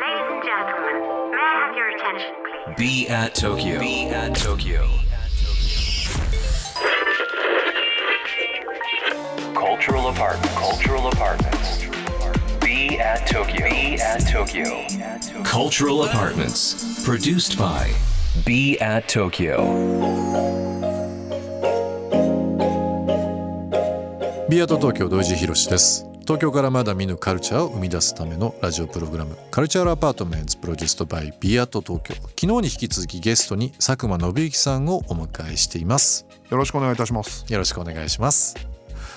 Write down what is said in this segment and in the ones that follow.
Ladies and gentlemen, may I have your attention, please? Be at Tokyo. Be at Tokyo. Cultural apartment. Cultural apartments. Be at Tokyo. Be at Tokyo. Cultural apartments. Produced by Be at Tokyo. ビアート東京土井地博です 東京からまだ見ぬカルチャーを生み出すためのラジオプログラムカルチャーアパートメントプロデューストバイビアート東京。昨日に引き続きゲストに佐久間信之さんをお迎えしています。よろしくお願いいたします。よろしくお願いします。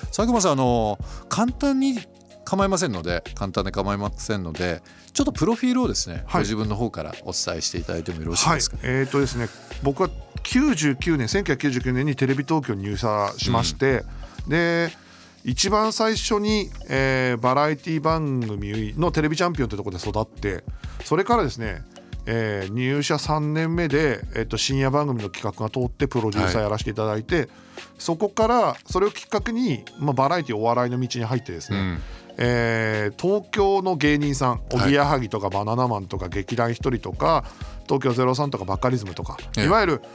佐久間さんあの簡単に構いませんので簡単で構いませんのでちょっとプロフィールをですね、はい。ご自分の方からお伝えしていただいてもよろしいはいですか、、えーとですね、僕は99年、1999年にテレビ東京に入社しまして、で一番最初に、えーバラエティ番組のテレビチャンピオンというところで育って、それからですね。えー入社3年目で、えっと深夜番組の企画が通ってプロデューサーやらせていただいて、そこからそれをきっかけに、まあ、バラエティお笑いの道に入ってですね、うん。えー東京の芸人さんおぎやはぎとかバナナマンとか劇団ひとりとか東京03とかバカリズムとか、ええ。いわゆる、え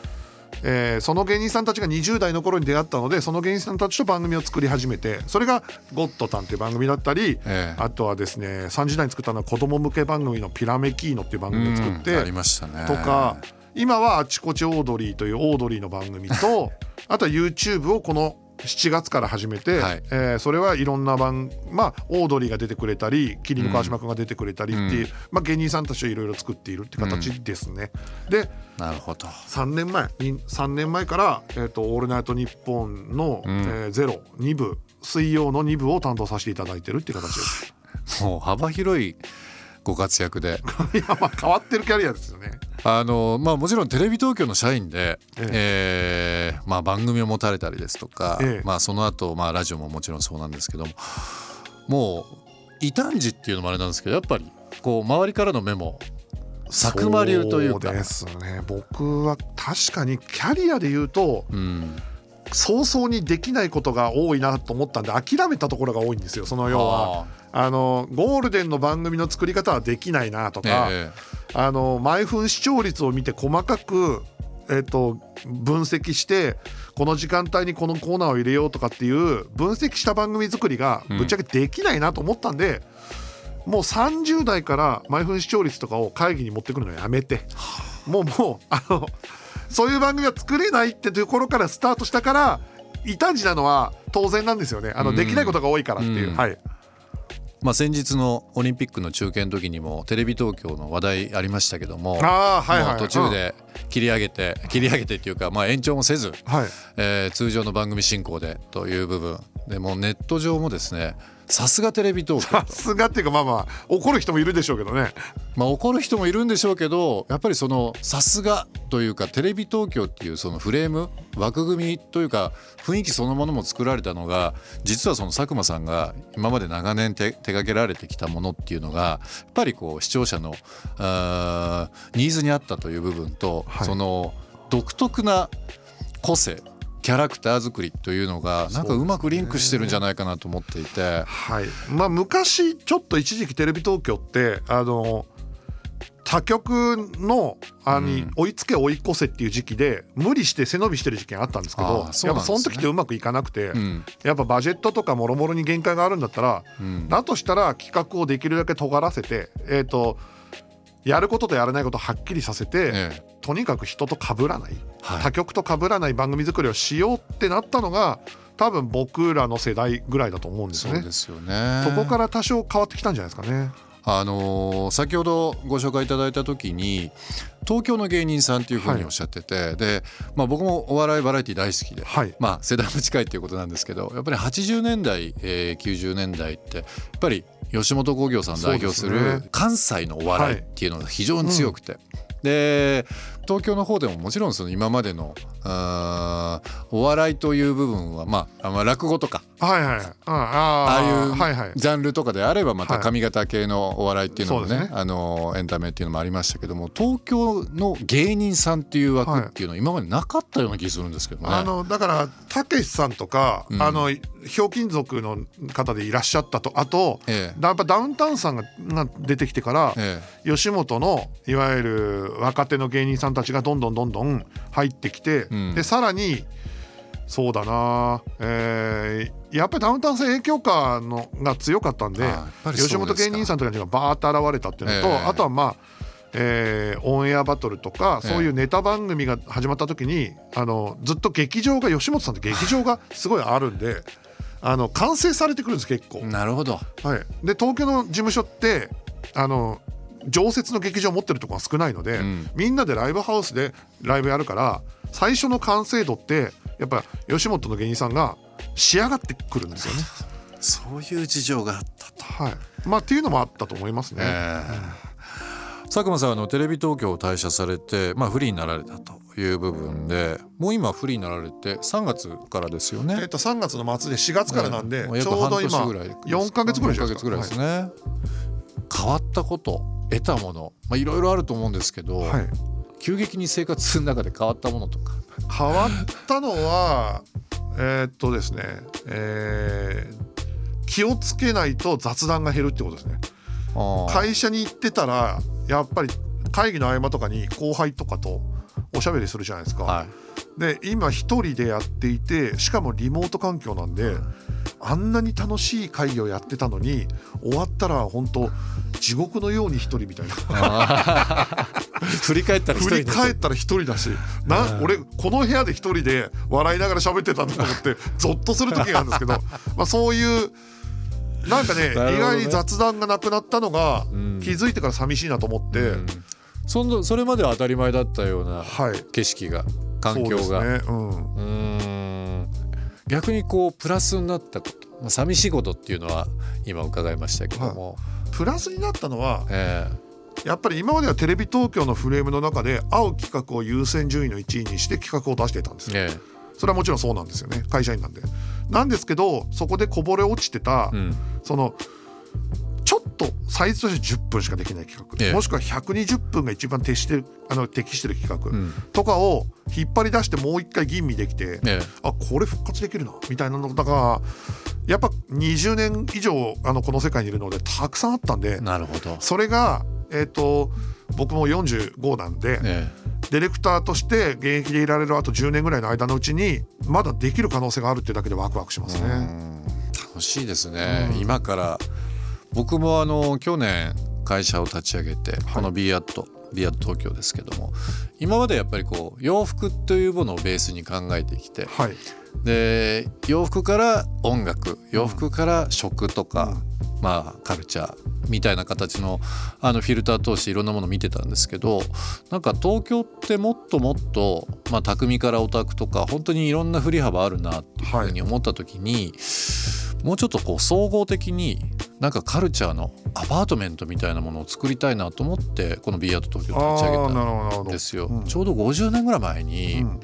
ーその芸人さんたちが20代の頃に出会ったのでその芸人さんたちと番組を作り始めてそれが「ゴッドタン」っていう番組だったり、ええ。あとはですね3時代に作ったのは子供向け番組の「ピラメキーノ」っていう番組を作って、うんありましたね。とか今は「あちこちオードリー」というオードリーの番組と あとは YouTube をこの7月から始めて、はい。えーそれはいろんな番まあオードリーが出てくれたり麒麟の川島君が出てくれたりっていう、うん。まあ、芸人さんたちといろいろ作っているって形ですね。でなるほど。3年前に3年前から「えー、とオールナイトニッポンの」ん。えーゼロ2部水曜の2部を担当させていただいてるっていう形です。もう幅広いご活躍で。いやまあ変わってるキャリアですよね。あのまあもちろんテレビ東京の社員で、ええ。ーまあ、番組を持たれたりですとか、ええ。まあ、その後、まあラジオももちろんそうなんですけどももう異端児っていうのもあれなんですけどやっぱりこう周りからの目も佐久間流というか。そうですね。僕は確かにキャリアで言うとうん、早々にできないことが多いなと思ったんで諦めたところが多いんですよその要はあのゴールデンの番組の作り方はできないなとか、えあの毎分視聴率を見て細かく、えっと分析してこの時間帯にこのコーナーを入れようとかっていう分析した番組作りがぶっちゃけできないなと思ったんで、もう30代から毎分視聴率とかを会議に持ってくるのやめてもうもうあのそういう番組は作れないってところからスタートしたから異端児なのは当然なんですよね。あの、うん。できないことが多いからっていう、うん。はいまあ、先日のオリンピックの中継の時にもテレビ東京の話題ありましたけどもああはいはい途中で切り上げて切り上げてっていうか、まあ、延長もせずはい。えー通常の番組進行でという部分。でもうネット上もですねさすがテレビ東京さすがっていうかまあまあ怒る人もいるでしょうけどね。まあ怒る人もいるんでしょうけどやっぱりそのさすがというかテレビ東京っていうそのフレーム枠組みというか雰囲気そのものも作られたのが実はその佐久間さんが今まで長年手手掛けられてきたものっていうのがやっぱりこう視聴者のニーズに合ったという部分と、はい。その独特な個性キャラクター作りというのがなんかうまくリンクしてるんじゃないかなと思っていて。はい。まあ昔ちょっと一時期テレビ東京ってあの他局のあにうん。追いつけ追い越せっていう時期で無理して背伸びしてる時期があったんですけどあーそうやっぱその時ってうまくいかなくて、うん。やっぱバジェットとかもろもろに限界があるんだったら、うん。だとしたら企画をできるだけ尖らせてえっ、とやることとやらないことをはっきりさせて、ええとにかく人と被らない、はい。他局と被らない番組作りをしようってなったのが多分僕らの世代ぐらいだと思うんですよね。そうですよね。そこから多少変わってきたんじゃないですかね。あのー先ほどご紹介いただいた時に東京の芸人さんというふうにおっしゃってて、で、まあ、僕もお笑いバラエティ大好きで、はい。まあ、世代も近いっていうことなんですけどやっぱり80年代、えー90年代ってやっぱり吉本興業さん代表する関西のお笑いっていうのが非常に強くて。で東京の方でももちろんその今までのあお笑いという部分はまあ、まあ、落語とか。はいはい、あああいうはいはい。ジャンルとかであればまた上方系のお笑いっていうのもね,、そうですね。あのエンタメっていうのもありましたけども東京の芸人さんっていう枠っていうのは今までなかったような気するんですけどね。あのだからたけしさんとか、あのひょうきん族の方でいらっしゃったとあと、ええ。やっぱダウンタウンさんがが出てきてから、え。吉本のいわゆる若手の芸人さんたちがどんどんどんどん入ってきて、ん。でさらにそうだな、えーやっぱりダウンタウンさん影響下のが強かったんで吉本芸人さんとかがバーッと現れたっていうのと、ええ。あとはまあえーオンエアバトルとかそういうネタ番組が始まった時にあのずっと劇場が吉本さんって劇場がすごいあるんであの完成されてくるんです結構。なるほど。はい、で東京の事務所ってあの常設の劇場を持ってるところが少ないので、んみんなでライブハウスでライブやるから最初の完成度ってやっぱ吉本の芸人さんが仕上がってくるんですよね。そういう事情があったと。はいまあ、っていうのもあったと思いますね。ええ佐久間さんはあのテレビ東京を退社されて、まあ、フリーになられたという部分でもう今フリーになられて3月からですよえっね。と3月の末で4月からなんで、ちょうど今半年ぐらい4か月ぐらいじゃ4ヶ月ぐらいですね、変わったこと得たもの。まあいろいろあると思うんですけど、はい。はい急激に生活の中で変わったものとか。変わったのはえーっとですね、えー気をつけないと雑談が減るってことですね。会社に行ってたらやっぱり会議の合間とかに後輩とかとおしゃべりするじゃないですか。はい。で今一人でやっていてしかもリモート環境なんであんなに楽しい会議をやってたのに終わったら本当地獄のように一人みたいな。振り返ったら人でり返ったら一人だし。な俺この部屋で一人で笑いながら喋ってたんだと思ってゾッとする時があるんですけど。まあそういうなんかね意外に雑談がなくなったのがん。気づいてから寂しいなと思って、うん。そのそれまでは当たり前だったようなはい。景色が環境が。そうですね。うん逆にこうプラスになったことまあ寂しいことっていうのは今伺いましたけども、プラスになったのはえやっぱり今まではテレビ東京のフレームの中で合う企画を優先順位の1位にして企画を出していたんですよ。ええ。それはもちろんそうなんですよね。会社員なんで。なんですけどそこでこぼれ落ちてた、えうん。そのとサイズとして10分しかできない企画、ええ。もしくは120分が一番適してるあの適してる企画、ん。とかを引っ張り出してもう一回吟味できて、ええ。あこれ復活できるなみたいなのだからやっぱ20年以上あのこの世界にいるのでたくさんあったんでなるほど、それがえっ、と僕も45なんで、えディレクターとして現役でいられるあと10年ぐらいの間のうちにまだできる可能性があるっていうだけでワクワクしますえね。楽しいですね、今から僕もあの去年会社を立ち上げて、この b アット b アット東京ですけども今までやっぱりこう洋服というものをベースに考えてきてはい、で洋服から音楽洋服から食とか、まあカルチャーみたいな形のあのフィルター通していろんなものを見てたんですけどなんか東京ってもっともっと、まあ、匠からオタクとか本当にいろんな振り幅あるなっていうふうに思った時に、もうちょっとこう総合的になんかカルチャーのアパートメントみたいなものを作りたいなと思ってこの b アート東京を立ち上げたんですよ。うん。ちょうど50年ぐらい前に、うん。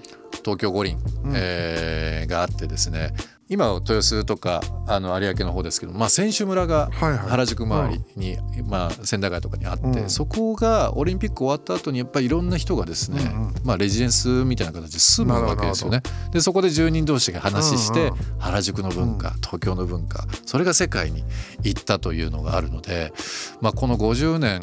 東京五輪、えーがあってですね今は豊洲とかあの有明の方ですけど、まあ、選手村がはいはい。原宿周りに、まあ、千駄ヶ谷とかにあって、うん。そこがオリンピック終わった後にやっぱりいろんな人がですね、うんうん。まあ、レジデンスみたいな形で住むわけですよね。でそこで住人同士が話して、うんうん原宿の文化東京の文化それが世界に行ったというのがあるので、まあ、この50年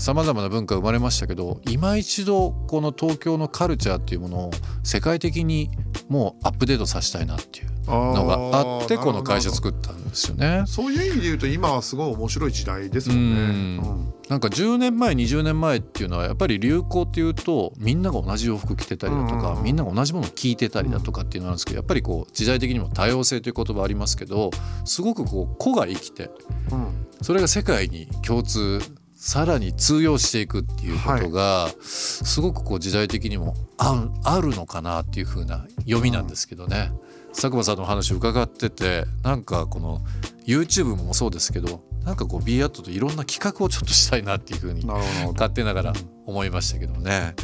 さまざ、まな文化生まれましたけど今一度この東京のカルチャーっていうものを世界的にもうアップデートさせたいなっていうのがあってこの会社作ったんですよね。そういう意味で言うと今はすごい面白い時代ですもんね。うん。なんか10年前20年前っていうのはやっぱり流行っていうとみんなが同じ洋服着てたりだとか、うん。みんなが同じものを聞いてたりだとかっていうのなんですけどやっぱりこう時代的にも多様性という言葉ありますけどすごくこう個が生きてうんうん。それが世界に共通さらに通用していくっていうことが、すごくこう時代的にもああるのかなっていう風な読みなんですけどね、佐久間さんのお話を伺っててなんかこの YouTube もそうですけどなんかこう b アットといろんな企画をちょっとしたいなっていうふうに勝手ながら思いましたけどね。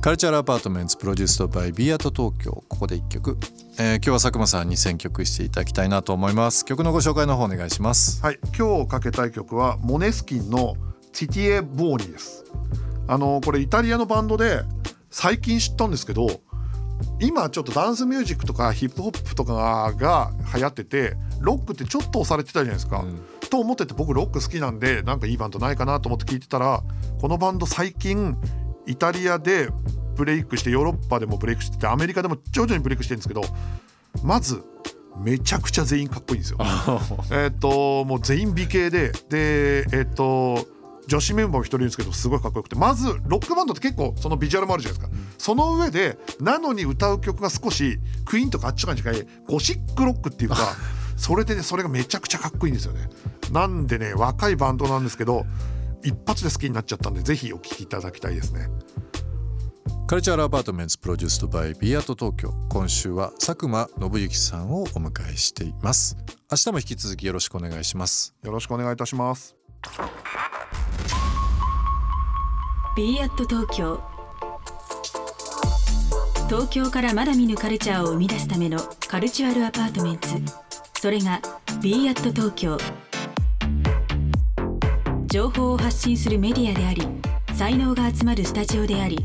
カルチャーアパートメンツプロデュースドバイ b アット東京ここで1曲、えー、今日は佐久間さんに選曲していただきたいなと思います。曲のご紹介の方お願いします。はい。今日かけたい曲はモネスキンのティティエ・ボーニです。あのこれイタリアのバンドで最近知ったんですけど今ちょっとダンスミュージックとかヒップホップとかが流行っててロックってちょっと押されてたじゃないですか、うん、と思ってて僕ロック好きなんでなんかいいバンドないかなと思って聞いてたらこのバンド最近イタリアでブレイクしてヨーロッパでもブレイクしててアメリカでも徐々にブレイクしてるんですけどまずめちゃくちゃ全員かっこいいんですよ。えっともう全員美形ででえっ、と女子メンバーも一人いるんですけどすごいかっこよくて。まずロックバンドって結構そのビジュアルもあるじゃないですか、うん、その上でなのに歌う曲が少しクイーンとかあっちかに近いゴシックロックっていうか それでねそれがめちゃくちゃかっこいいんですよね。なんでね若いバンドなんですけど一発で好きになっちゃったんでぜひお聴きいただきたいですねカルチャーアパートメント produced by BE AT TOKYO 今週は佐久間信之さんをお迎えしています。明日も引き続きよろしくお願いします。よろしくお願いいたします。ビアット東京東京からまだ見ぬカルチャーを生み出すためのカルチュアルアパートメントそれが b アット東京情報を発信するメディアであり才能が集まるスタジオであり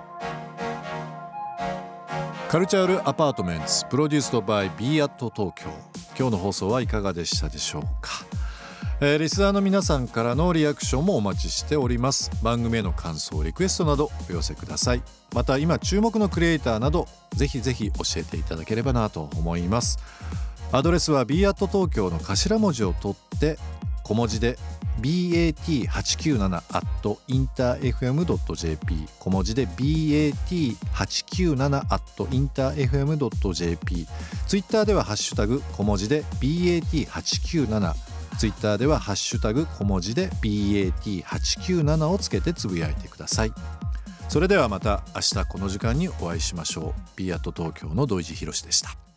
カルチャールアパートメンツプロデュースドバイ b アット東京。今日の放送はいかがでしたでしょうか、えー、リスナーの皆さんからのリアクションもお待ちしております。番組への感想リクエストなどお寄せください。また今注目のクリエイターなどぜひぜひ教えていただければなと思います。アドレスは b アット東京の頭文字を取って小文字で bat897 at interfm.jp 小文字で bat897 at interfm.jp ツイッターではハッシュタグ小文字で bat897 ツイッターではハッシュタグ小文字で BAT897 をつけてつぶやいてください。それではまた明日この時間にお会いしましょう。B アット東京の土井地博でした。